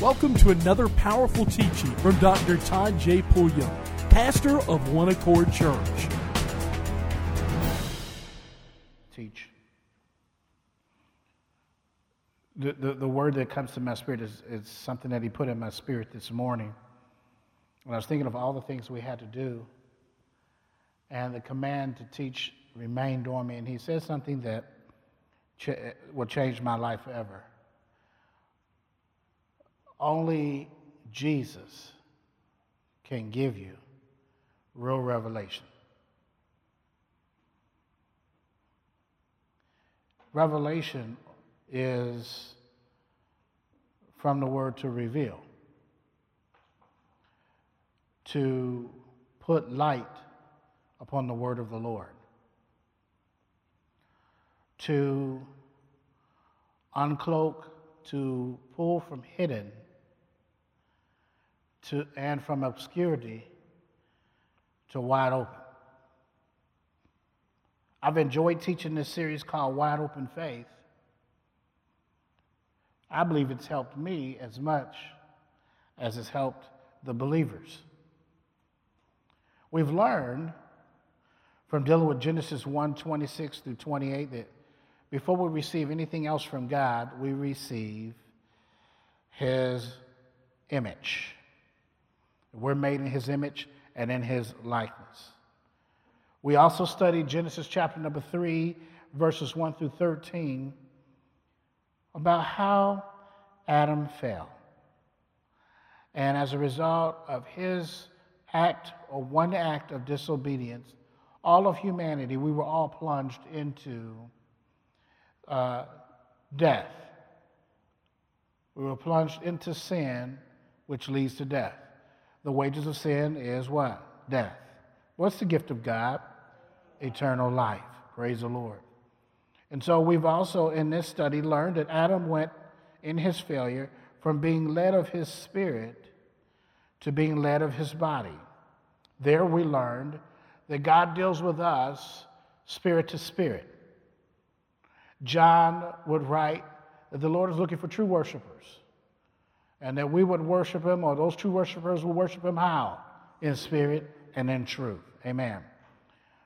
Welcome to another powerful teaching from Dr. Todd J. Pulliam, pastor of One Accord Church. Teach. The, the, the word that comes to my spirit is, is something that he put in my spirit this morning. When I was thinking of all the things we had to do, and the command to teach remained on me, and he said something that ch- will change my life forever. Only Jesus can give you real revelation. Revelation is from the word to reveal, to put light upon the word of the Lord, to uncloak, to pull from hidden to, and from obscurity to wide open. I've enjoyed teaching this series called Wide Open Faith. I believe it's helped me as much as it's helped the believers. We've learned from dealing with Genesis 1 26 through 28 that before we receive anything else from God, we receive His image. We're made in his image and in his likeness. We also studied Genesis chapter number 3, verses 1 through 13, about how Adam fell. And as a result of his act or one act of disobedience, all of humanity, we were all plunged into uh, death. We were plunged into sin, which leads to death. The wages of sin is what? Death. What's the gift of God? Eternal life. Praise the Lord. And so we've also in this study learned that Adam went in his failure from being led of his spirit to being led of his body. There we learned that God deals with us spirit to spirit. John would write that the Lord is looking for true worshipers and that we would worship him, or those true worshipers will worship him how? In spirit and in truth. Amen.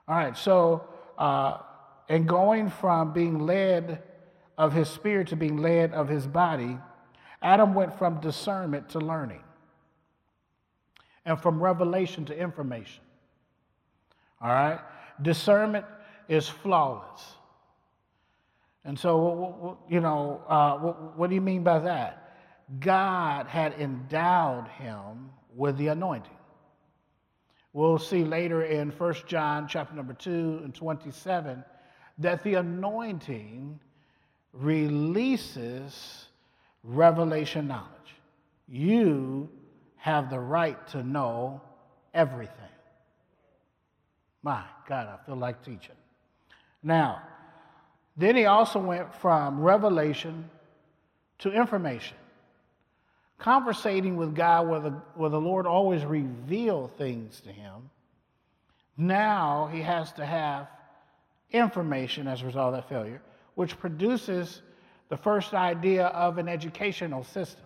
All right, so, uh, and going from being led of his spirit to being led of his body, Adam went from discernment to learning, and from revelation to information. All right? Discernment is flawless. And so, you know, uh, what do you mean by that? God had endowed him with the anointing. We'll see later in 1 John chapter number 2 and 27 that the anointing releases revelation knowledge. You have the right to know everything. My God, I feel like teaching. Now, then he also went from revelation to information conversating with God where the, where the Lord always revealed things to him. Now he has to have information as a result of that failure, which produces the first idea of an educational system.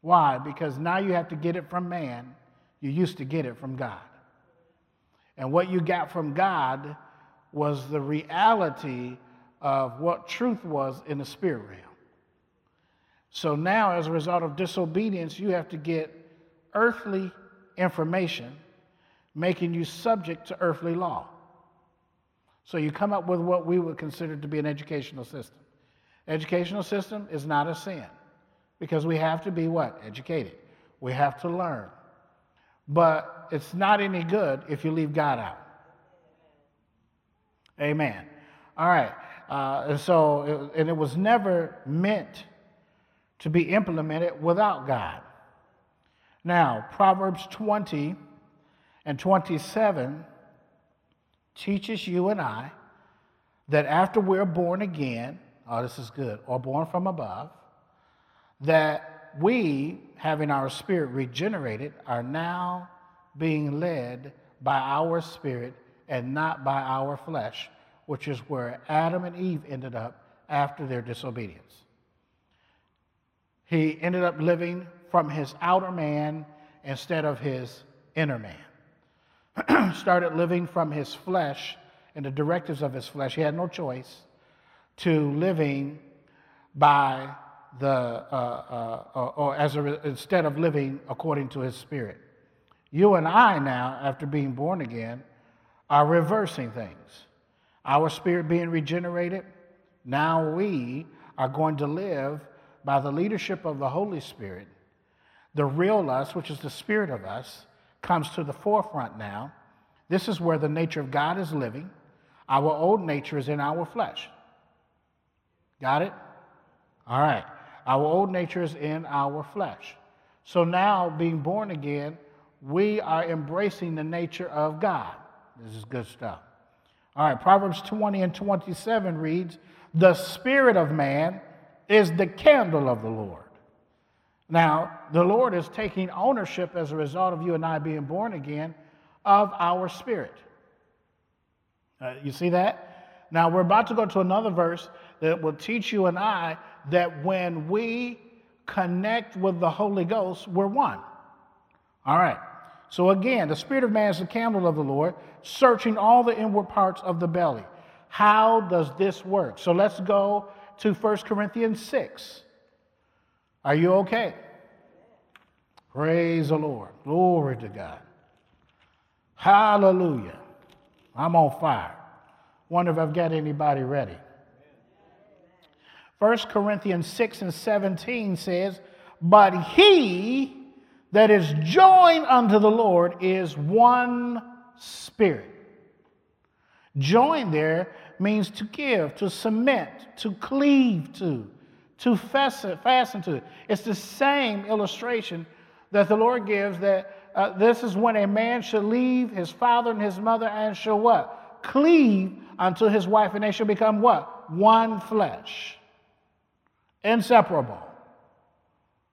Why? Because now you have to get it from man. You used to get it from God. And what you got from God was the reality of what truth was in the spirit realm. So now, as a result of disobedience, you have to get earthly information, making you subject to earthly law. So you come up with what we would consider to be an educational system. Educational system is not a sin because we have to be what? Educated. We have to learn. But it's not any good if you leave God out. Amen. All right. Uh, and so, and it was never meant to be implemented without God. Now, Proverbs 20 and 27 teaches you and I that after we're born again, oh, this is good, or born from above, that we, having our spirit regenerated, are now being led by our spirit and not by our flesh, which is where Adam and Eve ended up after their disobedience. He ended up living from his outer man instead of his inner man. Started living from his flesh and the directives of his flesh. He had no choice to living by the, uh, uh, or as a, instead of living according to his spirit. You and I now, after being born again, are reversing things. Our spirit being regenerated, now we are going to live by the leadership of the Holy Spirit. The real us, which is the spirit of us, comes to the forefront now. This is where the nature of God is living. Our old nature is in our flesh. Got it? All right. Our old nature is in our flesh. So now, being born again, we are embracing the nature of God. This is good stuff. All right, Proverbs 20 and 27 reads, The spirit of man is the candle of the Lord. Now, the Lord is taking ownership as a result of you and I being born again of our spirit. Uh, you see that? Now, we're about to go to another verse that will teach you and I that when we connect with the Holy Ghost, we're one. All right. So, again, the spirit of man is the candle of the Lord, searching all the inward parts of the belly. How does this work? So, let's go to 1 Corinthians 6. Are you okay? Praise the Lord. Glory to God. Hallelujah. I'm on fire. Wonder if I've got anybody ready. 1 Corinthians 6 and 17 says, But he that is joined unto the Lord is one spirit. Join there means to give, to cement, to cleave to, to fasten to. It's the same illustration that the Lord gives that uh, this is when a man shall leave his father and his mother and shall what? Cleave unto his wife, and they shall become what? One flesh. Inseparable.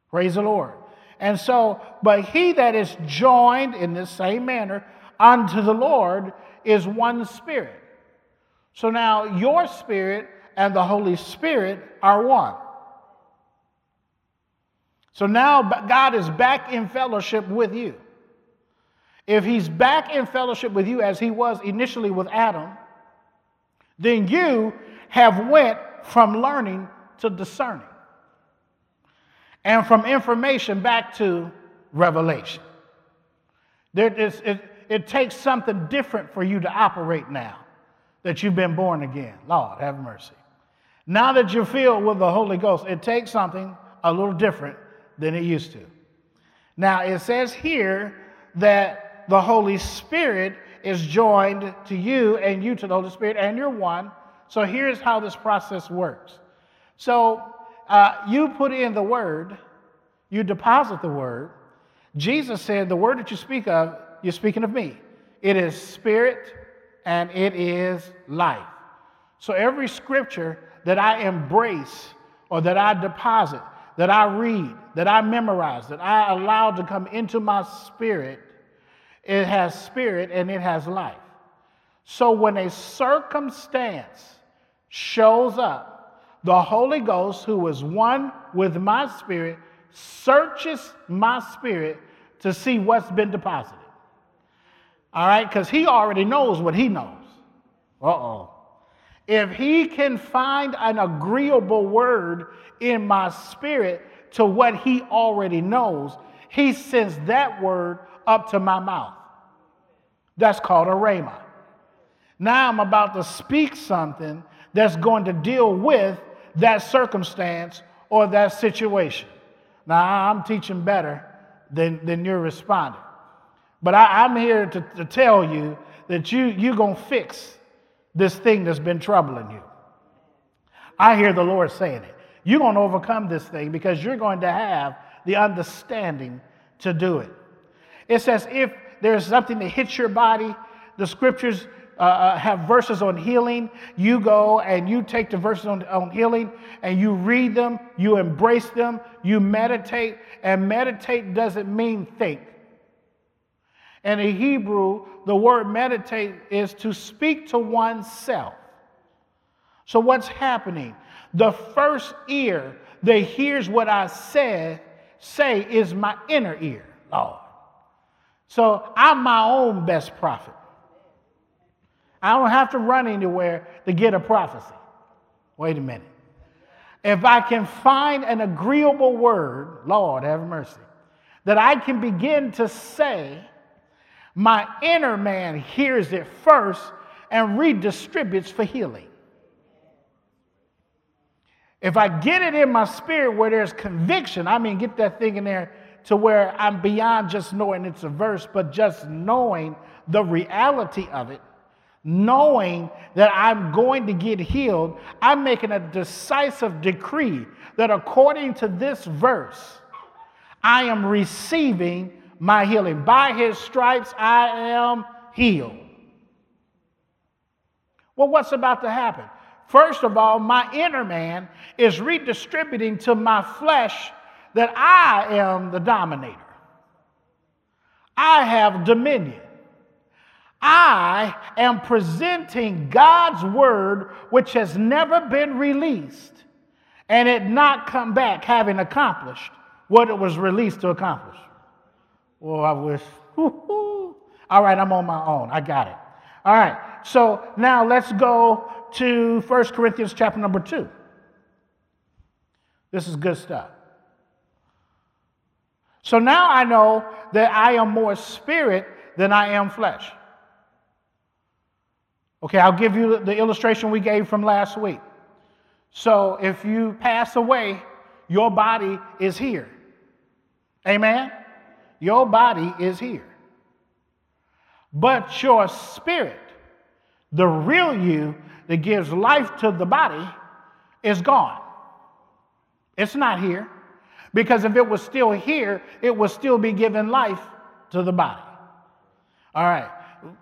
Praise the Lord. And so, but he that is joined in this same manner unto the Lord is one spirit. So now your spirit and the Holy Spirit are one. So now God is back in fellowship with you. If he's back in fellowship with you as he was initially with Adam, then you have went from learning to discerning and from information back to revelation. It, it takes something different for you to operate now that you've been born again. Lord, have mercy. Now that you're filled with the Holy Ghost, it takes something a little different than it used to. Now, it says here that the Holy Spirit is joined to you and you to the Holy Spirit, and you're one. So here's how this process works. So uh, you put in the word, you deposit the word. Jesus said, The word that you speak of, you're speaking of me. It is spirit and it is life. So every scripture that I embrace or that I deposit, that I read, that I memorize, that I allow to come into my spirit, it has spirit and it has life. So when a circumstance shows up, the Holy Ghost, who is one with my spirit, searches my spirit to see what's been deposited. All right, because he already knows what he knows. Uh oh. If he can find an agreeable word in my spirit to what he already knows, he sends that word up to my mouth. That's called a rhema. Now I'm about to speak something that's going to deal with that circumstance or that situation. Now I'm teaching better than, than you're responding. But I, am here to, to tell you that you, you're going to fix this thing that's been troubling you. I hear the Lord saying it. You're going to overcome this thing because you're going to have the understanding to do it. It says if there's something that hits your body, the scriptures uh, uh have verses on healing. You go and you take the verses on, on healing and you read them, you embrace them, you meditate. And meditate doesn't mean think. And in Hebrew, the word meditate is to speak to oneself. So, what's happening? The first ear that hears what I say, say is my inner ear, Lord. So I'm my own best prophet. I don't have to run anywhere to get a prophecy. Wait a minute. If I can find an agreeable word, Lord, have mercy, that I can begin to say, my inner man hears it first and redistributes for healing. If I get it in my spirit where there's conviction, I mean, get that thing in there to where I'm beyond just knowing it's a verse, but just knowing the reality of it, knowing that I'm going to get healed, I'm making a decisive decree that according to this verse, I am receiving my healing. By his stripes, I am healed. Well, what's about to happen? First of all, my inner man is redistributing to my flesh that I am the dominator. I have dominion. I am presenting God's word, which has never been released, and it not come back having accomplished what it was released to accomplish. Well, I wish. All right, I'm on my own. I got it. All right. So now let's go to 1 Corinthians chapter number 2. This is good stuff. So now I know that I am more spirit than I am flesh. Okay, I'll give you the illustration we gave from last week. So if you pass away, your body is here. Amen? Your body is here. But your spirit, the real you that gives life to the body, is gone. It's not here. Because if it was still here, it would still be giving life to the body. All right.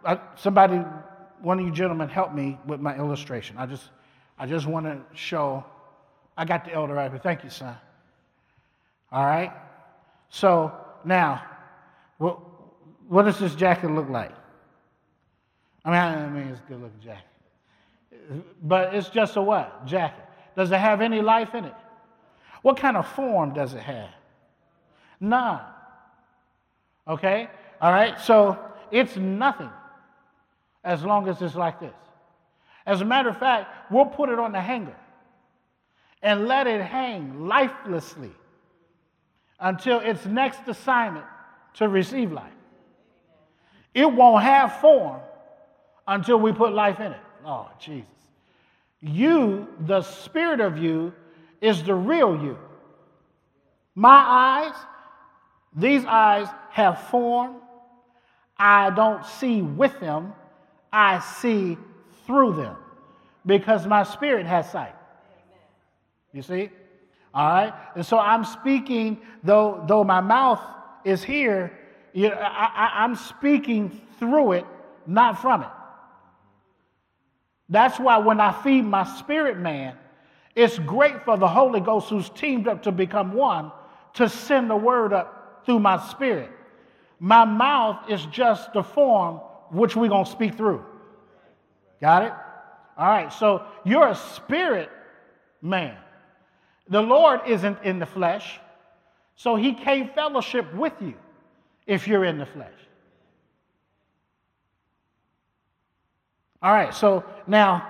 Uh, somebody, one of you gentlemen, help me with my illustration. I just, I just want to show. I got the elder right here. Thank you, son. All right. So now, what, what does this jacket look like? I mean, I mean, it's a good looking jacket. But it's just a what? Jacket. Does it have any life in it? What kind of form does it have? None. Okay? All right? So it's nothing as long as it's like this. As a matter of fact, we'll put it on the hanger and let it hang lifelessly until its next assignment to receive life. It won't have form until we put life in it. Oh, Jesus. You, the spirit of you, is the real you. My eyes, these eyes have form. I don't see with them, I see through them because my spirit has sight. You see? All right? And so I'm speaking, though, though my mouth is here, you know, I, I'm speaking through it, not from it. That's why when I feed my spirit man, it's great for the Holy Ghost who's teamed up to become one to send the word up through my spirit. My mouth is just the form which we're going to speak through. Got it? All right, so you're a spirit man. The Lord isn't in the flesh, so he can't fellowship with you if you're in the flesh. All right, so now,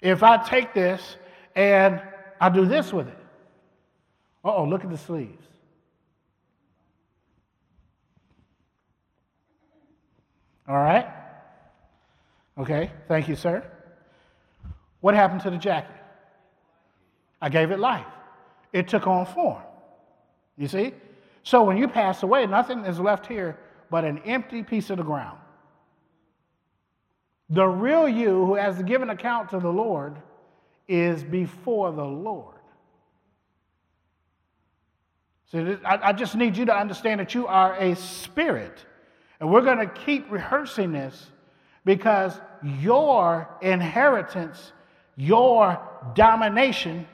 if I take this and I do this with it, oh, look at the sleeves. All right? Okay, thank you, sir. What happened to the jacket? I gave it life. It took on form. You see? So when you pass away, nothing is left here but an empty piece of the ground. The real you who has given account to the Lord is before the Lord. So I just need you to understand that you are a spirit. And we're going to keep rehearsing this because your inheritance, your domination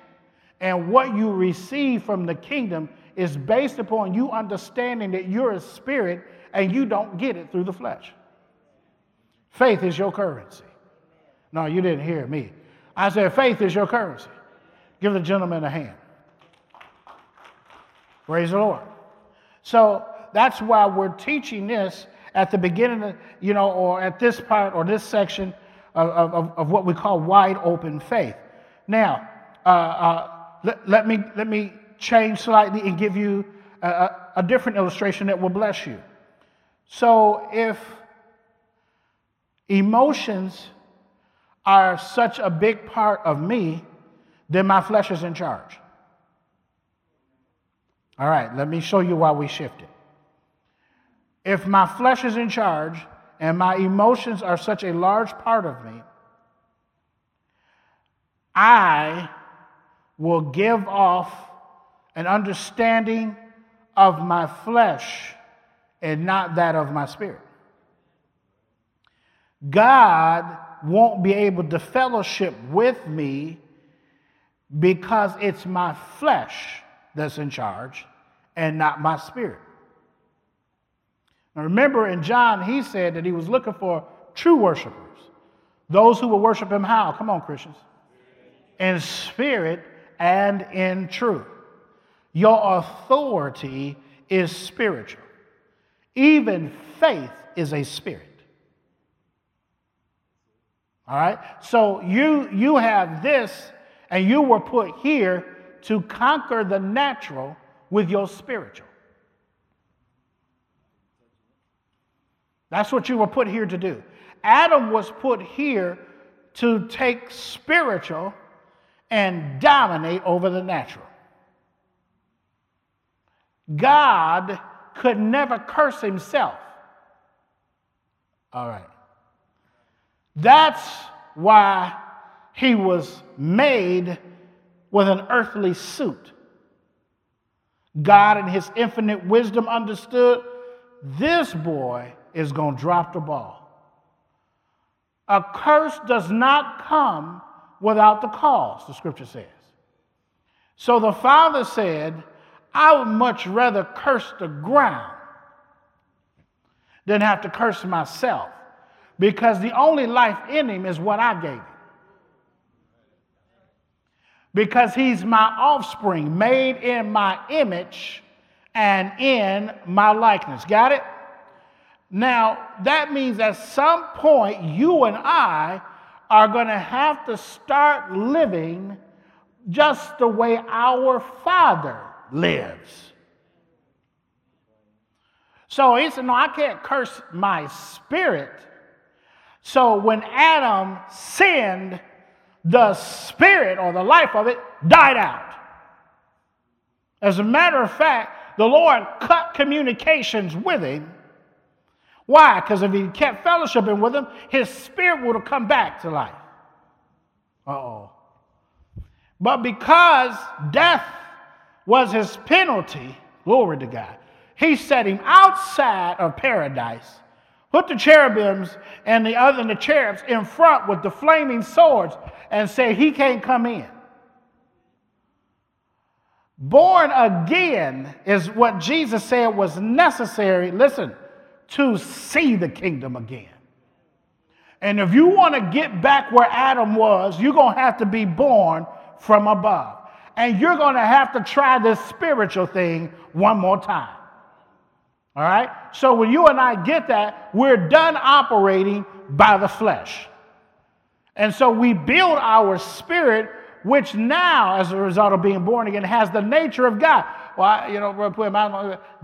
and what you receive from the kingdom is based upon you understanding that you're a spirit and you don't get it through the flesh. Faith is your currency. No, you didn't hear me. I said, faith is your currency. Give the gentleman a hand. Praise the Lord. So that's why we're teaching this at the beginning, of, you know, or at this part or this section of, of, of what we call wide open faith. Now, uh, uh, let, let, me, let me change slightly and give you a, a, different illustration that will bless you. So, if emotions are such a big part of me, then my flesh is in charge. All right, let me show you why we shifted. If my flesh is in charge and my emotions are such a large part of me, I will give off an understanding of my flesh and not that of my spirit. God won't be able to fellowship with me because it's my flesh that's in charge and not my spirit. Now remember in John, he said that he was looking for true worshipers, those who will worship him how? Come on, Christians. In spirit and in truth. Your authority is spiritual. Even faith is a spirit. All right? So you you have this and you were put here to conquer the natural with your spiritual. That's what you were put here to do. Adam was put here to take spiritual and dominate over the natural. God could never curse himself. All right. That's why he was made with an earthly suit. God, in his infinite wisdom, understood this boy is going to drop the ball. A curse does not come without the cause, the scripture says. So the father said, I would much rather curse the ground than have to curse myself because the only life in him is what I gave him. Because he's my offspring, made in my image and in my likeness. Got it? Now, that means at some point, you and I are going to have to start living just the way our Father lives. So he said, No, I can't curse my spirit. So when Adam sinned, the spirit or the life of it died out. As a matter of fact, the Lord cut communications with him. Why? Because if he kept fellowshipping with him, his spirit would have come back to life. Oh. But because death was his penalty, glory to God, he set him outside of paradise, put the cherubims and the other and the cherubs in front with the flaming swords, and say he can't come in. Born again is what Jesus said was necessary, listen, to see the kingdom again. And if you want to get back where Adam was, you're going to have to be born from above and you're going to have to try this spiritual thing one more time. All right? So when you and I get that, we're done operating by the flesh. And so we build our spirit, which now, as a result of being born again, has the nature of God. Well, you know,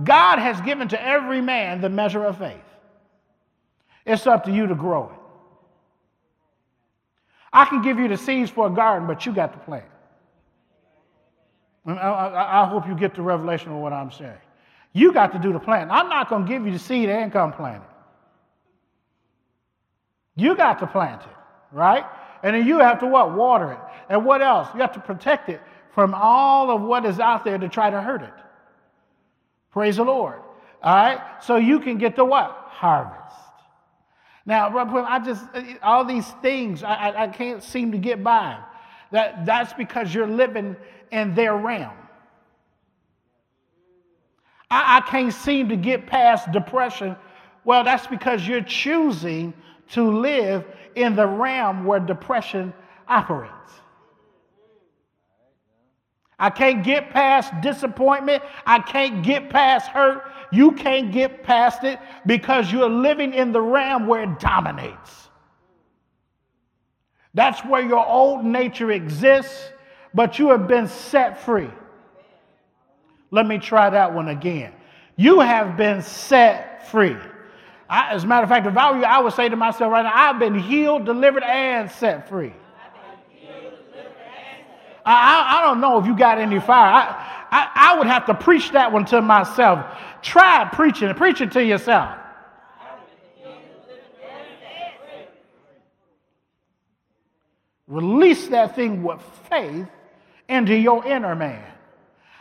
God has given to every man the measure of faith. It's up to you to grow it. I can give you the seeds for a garden, but you got to plant. I, hope you get the revelation of what I'm saying. You got to do the planting. I'm not going to give you the seed and come plant it. You got to plant it, right? And then you have to what? Water it. And what else? You have to protect it from all of what is out there to try to hurt it. Praise the Lord. All right? So you can get the what? Harvest. Now, I just, all these things, I, I can't seem to get by. That, that's because you're living in their realm. I, I can't seem to get past depression. Well, that's because you're choosing to live in the realm where depression operates. I can't get past disappointment. I can't get past hurt. You can't get past it because you're living in the realm where it dominates. That's where your old nature exists, but you have been set free. Let me try that one again. You have been set free. I, as a matter of fact, if I were you, I would say to myself right now, I've been healed, delivered, and set free. I, I, don't know if you got any fire. I, I, I would have to preach that one to myself. Try preaching it. Preach it to yourself. Release that thing with faith into your inner man.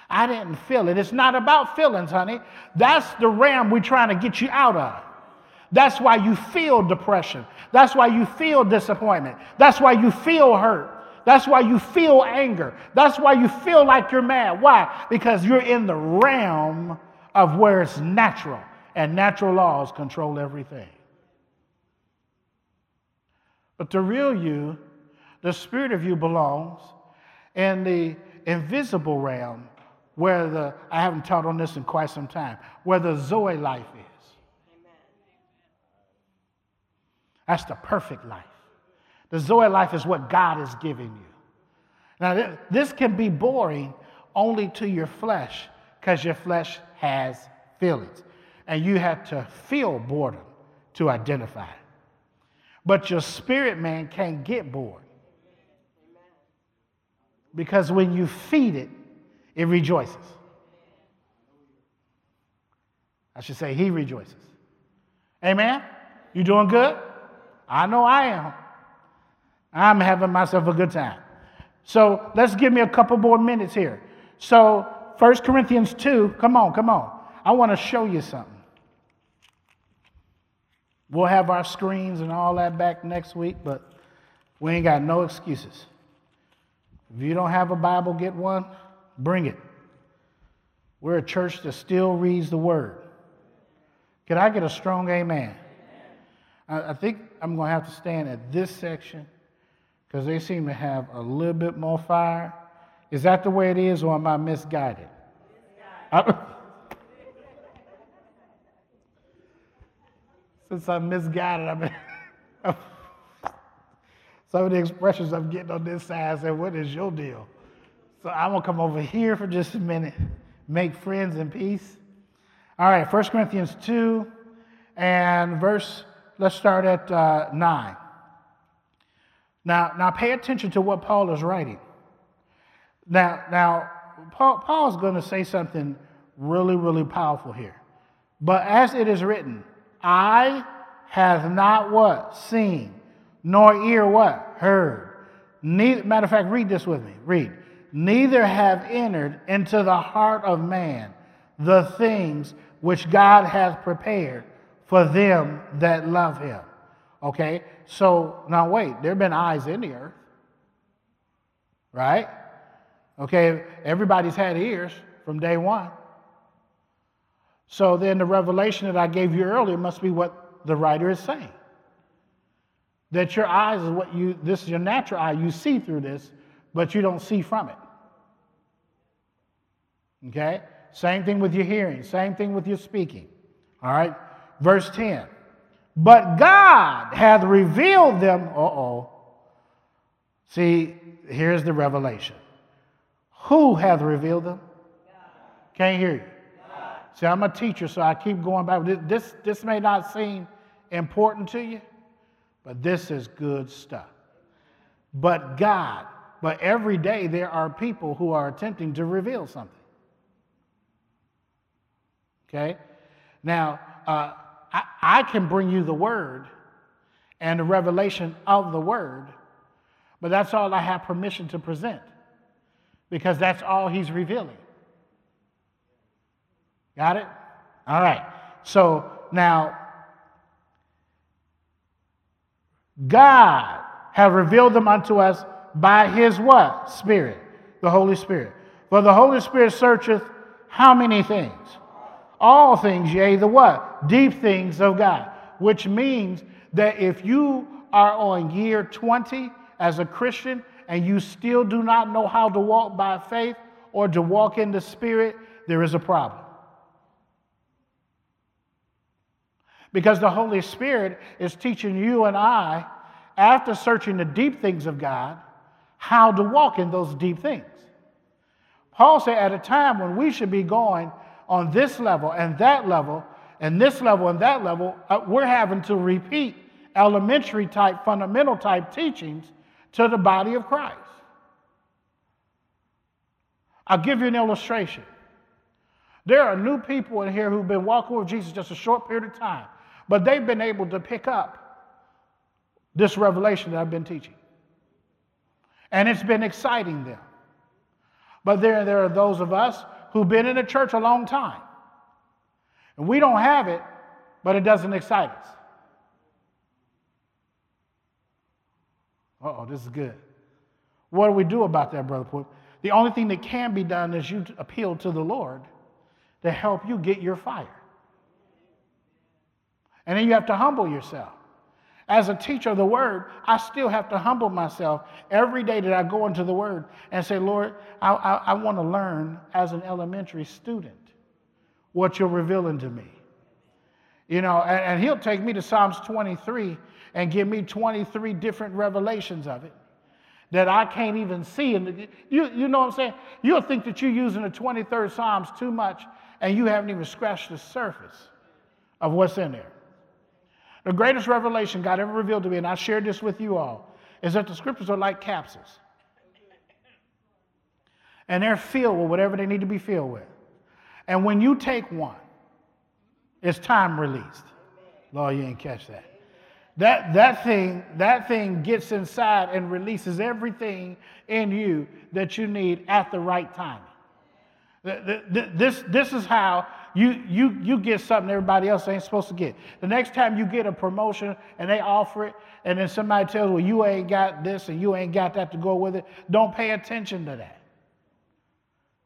I didn't feel it. It's not about feelings, honey. That's the ram we're trying to get you out of. That's why you feel depression. That's why you feel disappointment. That's why you feel hurt. That's why you feel anger. That's why you feel like you're mad. Why? Because you're in the realm of where it's natural, and natural laws control everything. But the real you, the spirit of you belongs in the invisible realm where the, I haven't taught on this in quite some time, where the Zoe life is. Amen. That's the perfect life. The Zoe life is what God is giving you. Now, this can be boring only to your flesh because your flesh has feelings. And you have to feel boredom to identify it. But your spirit man can't get bored. Because when you feed it, it rejoices. I should say, he rejoices. Amen? You doing good? I know I am. I'm having myself a good time. So let's give me a couple more minutes here. So 1 Corinthians 2, come on, come on. I want to show you something. We'll have our screens and all that back next week, but we ain't got no excuses. If you don't have a Bible, get one, bring it. We're a church that still reads the Word. Can I get a strong amen? I, think I'm going to have to stand at this section because they seem to have a little bit more fire. Is that the way it is, or am I misguided? I, since I'm misguided, I mean, some of the expressions I'm getting on this side said, What is your deal? So I'm going to come over here for just a minute, make friends in peace. All right, 1 Corinthians 2 and verse, let's start at uh, 9. Now, now pay attention to what Paul is writing. Now, now Paul, Paul is going to say something really, really powerful here. But as it is written, I have not what? Seen, nor ear what? Heard. Neither, matter of fact, read this with me. Read. Neither have entered into the heart of man the things which God has prepared for them that love him. Okay? So now wait, there have been eyes in the earth. Right? Okay, everybody's had ears from day one. So then the revelation that I gave you earlier must be what the writer is saying. That your eyes is what you, this is your natural eye, you see through this, but you don't see from it. Okay? Same thing with your hearing, same thing with your speaking. All right? Verse 10. But God hath revealed them. Uh oh. See, here's the revelation. Who hath revealed them? Can't hear you. See, I'm a teacher, so I keep going back. This, this may not seem important to you, but this is good stuff. But God, but every day there are people who are attempting to reveal something. Okay? Now, uh, I, I can bring you the word and the revelation of the word, but that's all I have permission to present because that's all he's revealing. Got it? All right. So now, God have revealed them unto us by his what? Spirit, the Holy Spirit. For the Holy Spirit searcheth how many things? all things, yea, the what? Deep things of God. Which means that if you are on year 20 as a Christian and you still do not know how to walk by faith or to walk in the Spirit, there is a problem. Because the Holy Spirit is teaching you and I, after searching the deep things of God, how to walk in those deep things. Paul said, at a time when we should be going on this level and that level, and this level and that level, uh, we're having to repeat elementary type, fundamental type teachings to the body of Christ. I'll give you an illustration. There are new people in here who've been walking with Jesus just a short period of time, but they've been able to pick up this revelation that I've been teaching. And it's been exciting them. But there, there are those of us who've been in the church a long time. And we don't have it, but it doesn't excite us. oh, this is good. What do we do about that, Brother Pope? The only thing that can be done is you appeal to the Lord to help you get your fire. And then you have to humble yourself. As a teacher of the word, I still have to humble myself every day that I go into the word and say, Lord, I, I, I want to learn as an elementary student what you're revealing to me. You know, and, and he'll take me to Psalms 23 and give me 23 different revelations of it that I can't even see. And you, you know what I'm saying? You'll think that you're using the 23rd Psalms too much and you haven't even scratched the surface of what's in there. The greatest revelation God ever revealed to me, and I shared this with you all, is that the scriptures are like capsules. And they're filled with whatever they need to be filled with. And when you take one, it's time released. Lord, you ain't catch that. That, that, thing, that thing gets inside and releases everything in you that you need at the right time. This, this is how you, you, you get something everybody else ain't supposed to get. The next time you get a promotion and they offer it, and then somebody tells, well, you ain't got this and you ain't got that to go with it, don't pay attention to that.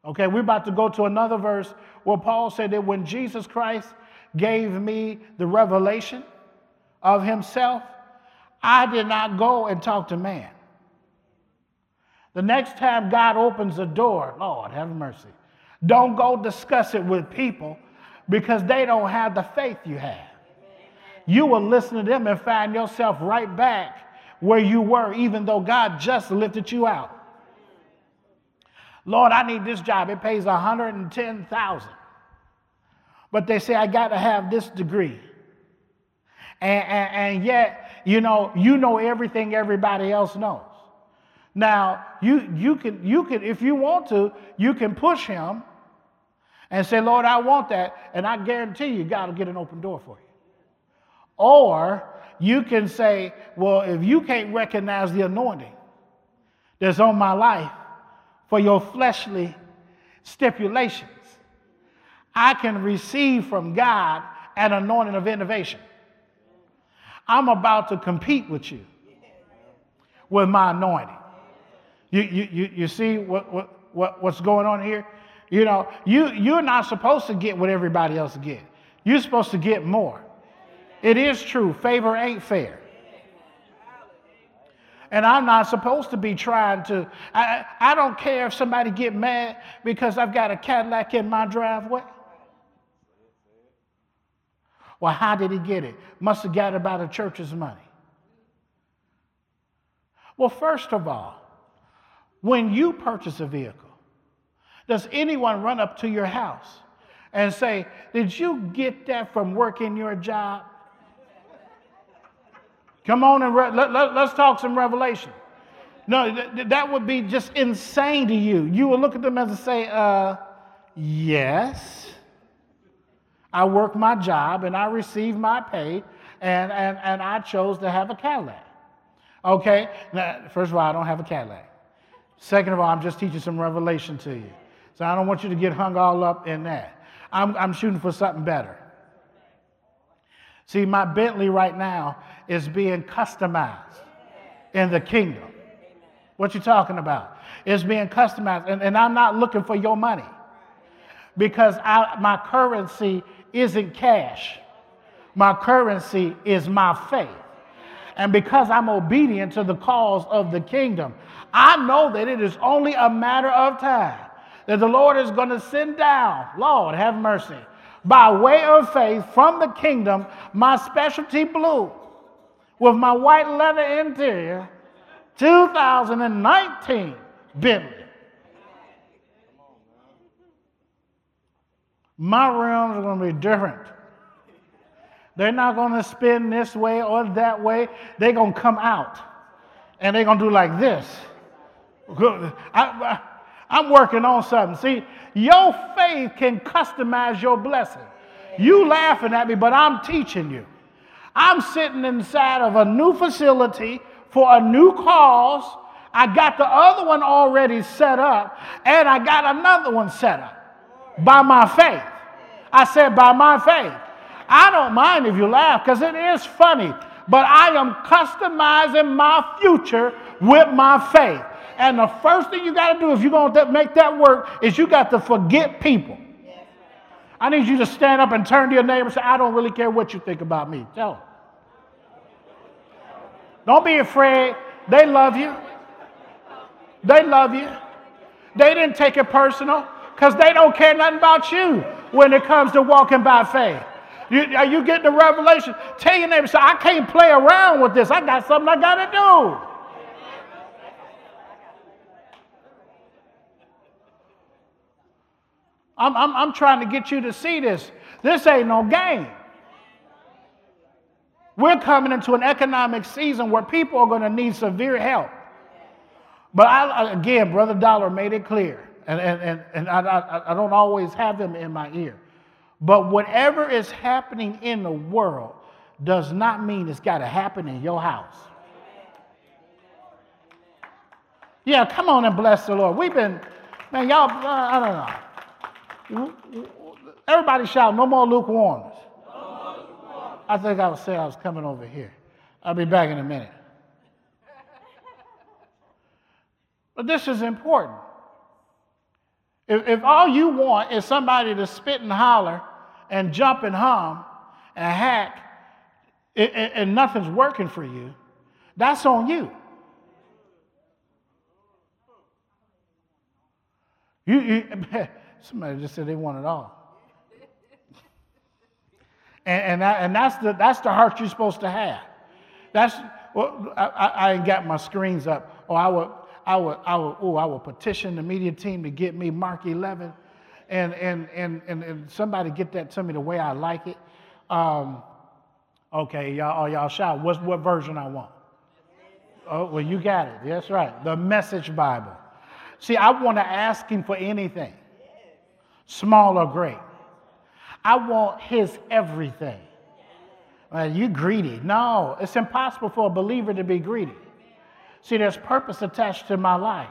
Okay, we're about to go to another verse where Paul said that when Jesus Christ gave me the revelation of himself, I did not go and talk to man. The next time God opens a door, Lord, have mercy, don't go discuss it with people because they don't have the faith you have. You will listen to them and find yourself right back where you were, even though God just lifted you out. Lord, I need this job. It pays 110,000. But they say I got to have this degree. And, and, and, yet, you know, you know everything everybody else knows. Now, you, you, can, you can, if you want to, you can push him and say, Lord, I want that. And I guarantee you, God will get an open door for you. Or you can say, well, if you can't recognize the anointing that's on my life for your fleshly stipulations, I can receive from God an anointing of innovation. I'm about to compete with you with my anointing. You, you, you, you see what, what, what, what's going on here? You know, you, you're not supposed to get what everybody else get. You're supposed to get more. It is true, favor ain't fair. And I'm not supposed to be trying to, I, I don't care if somebody get mad because I've got a Cadillac in my driveway. Well, how did he get it? Must have got it by the church's money. Well, first of all, when you purchase a vehicle, does anyone run up to your house and say, Did you get that from working your job? Come on and re- let, let, let's talk some revelation. No, th- that would be just insane to you. You would look at them and say, uh, Yes. I work my job and I receive my pay, and, and, and I chose to have a Cadillac. Okay? Now, first of all, I don't have a Cadillac. Second of all, I'm just teaching some revelation to you. So I don't want you to get hung all up in that. I'm, I'm shooting for something better. See, my Bentley right now is being customized in the kingdom. What you talking about? It's being customized, and, and I'm not looking for your money because I, my currency isn't cash. My currency is my faith. And because I'm obedient to the cause of the kingdom, I know that it is only a matter of time that the Lord is going to send down, Lord, have mercy, by way of faith from the kingdom, my specialty blue with my white leather interior, 2019 Bentley. My rims are going to be different. They're not going to spin this way or that way. They're going to come out and they're going to do like this. I, am working on something. See, your faith can customize your blessing. You laughing at me, but I'm teaching you. I'm sitting inside of a new facility for a new cause. I got the other one already set up, and I got another one set up by my faith. I said, by my faith. I don't mind if you laugh because it is funny, but I am customizing my future with my faith. And the first thing you got to do if you're going to make that work is you got to forget people. I need you to stand up and turn to your neighbor and say, I don't really care what you think about me. Tell them. Don't be afraid. They love you. They love you. They didn't take it personal because they don't care nothing about you when it comes to walking by faith. You, are you getting the revelation? Tell your neighbor, say, I can't play around with this. I got something I got to do. I'm, I'm, I'm trying to get you to see this. This ain't no game. We're coming into an economic season where people are going to need severe help. But I, again, Brother Dollar made it clear, and, and, and, and I, I, I don't always have him in my ear. But whatever is happening in the world does not mean it's got to happen in your house. Yeah, come on and bless the Lord. We've been, man, y'all, uh, I don't know. Everybody shout, no more lukewarmness. I think I was saying I was coming over here. I'll be back in a minute. But this is important. If, if all you want is somebody to spit and holler and jump and hum and hack and, and nothing's working for you, that's on you. You, you, somebody just said they want it all. And, and, that, and that's, the, that's the heart you're supposed to have. That's, well, I, I ain't got my screens up. Or I would, I would, I would, oh, I would petition the media team to get me Mark 11 and, and, and, and, and somebody get that to me the way I like it. Um, okay, y'all, oh, y'all shout. What's, what version I want? Oh, well, you got it. That's right. The Message Bible. See, I want to ask him for anything, small or great. I want his everything. Well, you greedy. No, it's impossible for a believer to be greedy. See, there's purpose attached to my life.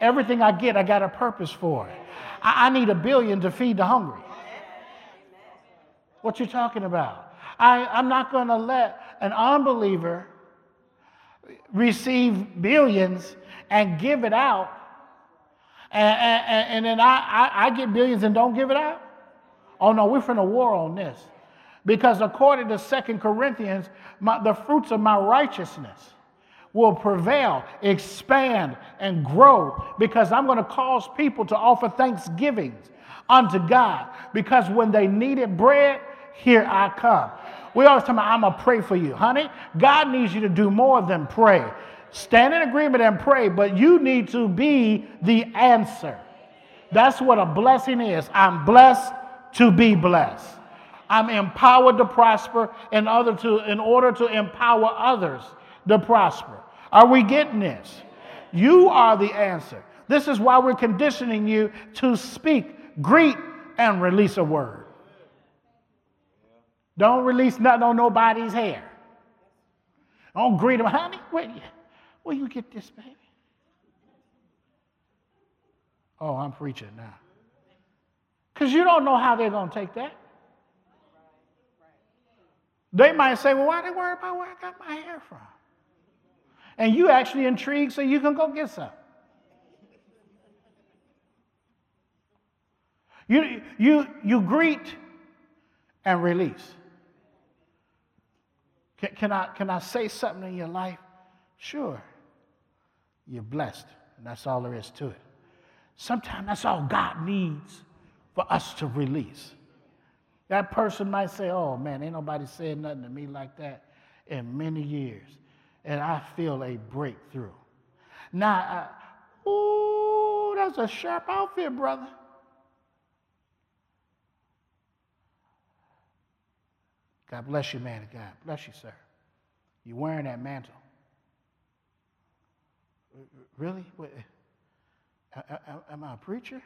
Everything I get, I got a purpose for it. I, I need a billion to feed the hungry. What you talking about? I, I'm not going to let an unbeliever receive billions and give it out, and, and, and then I, I, I get billions and don't give it out. Oh no, we're from a war on this. Because according to Second Corinthians, my, the fruits of my righteousness will prevail, expand, and grow because I'm going to cause people to offer thanksgivings unto God because when they needed bread, here I come. We always talk about, I'm going to pray for you. Honey, God needs you to do more than pray. Stand in agreement and pray, but you need to be the answer. That's what a blessing is. I'm blessed to be blessed. I'm empowered to prosper in, other to, in order to empower others to prosper. Are we getting this? You are the answer. This is why we're conditioning you to speak, greet, and release a word. Don't release nothing on nobody's hair. Don't greet them, honey. Where, where you get this, baby? Oh, I'm preaching now. Because you don't know how they're going to take that. They might say, well, why they worry about where I got my hair from? And you actually intrigued so you can go get some. You, you, you greet and release. Can, can, I, can I say something in your life? Sure. You're blessed, and that's all there is to it. Sometimes that's all God needs for us to release. That person might say, Oh man, ain't nobody said nothing to me like that in many years. And I feel a breakthrough. Now, uh, ooh, that's a sharp outfit, brother. God bless you, man of God. Bless you, sir. You're wearing that mantle. Really? Am I a preacher?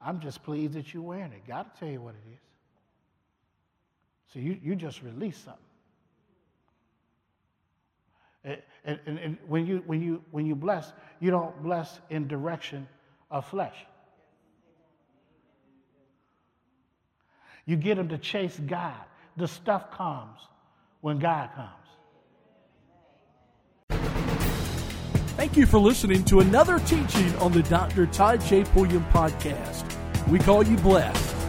I'm just pleased that you're wearing it. God will tell you what it is. So you, you just release something. And, and, and, when, you, when, you, when you bless, you don't bless in direction of flesh. You get them to chase God. The stuff comes when God comes. Thank you for listening to another teaching on the Dr. Todd J. Pulliam podcast. We call you blessed.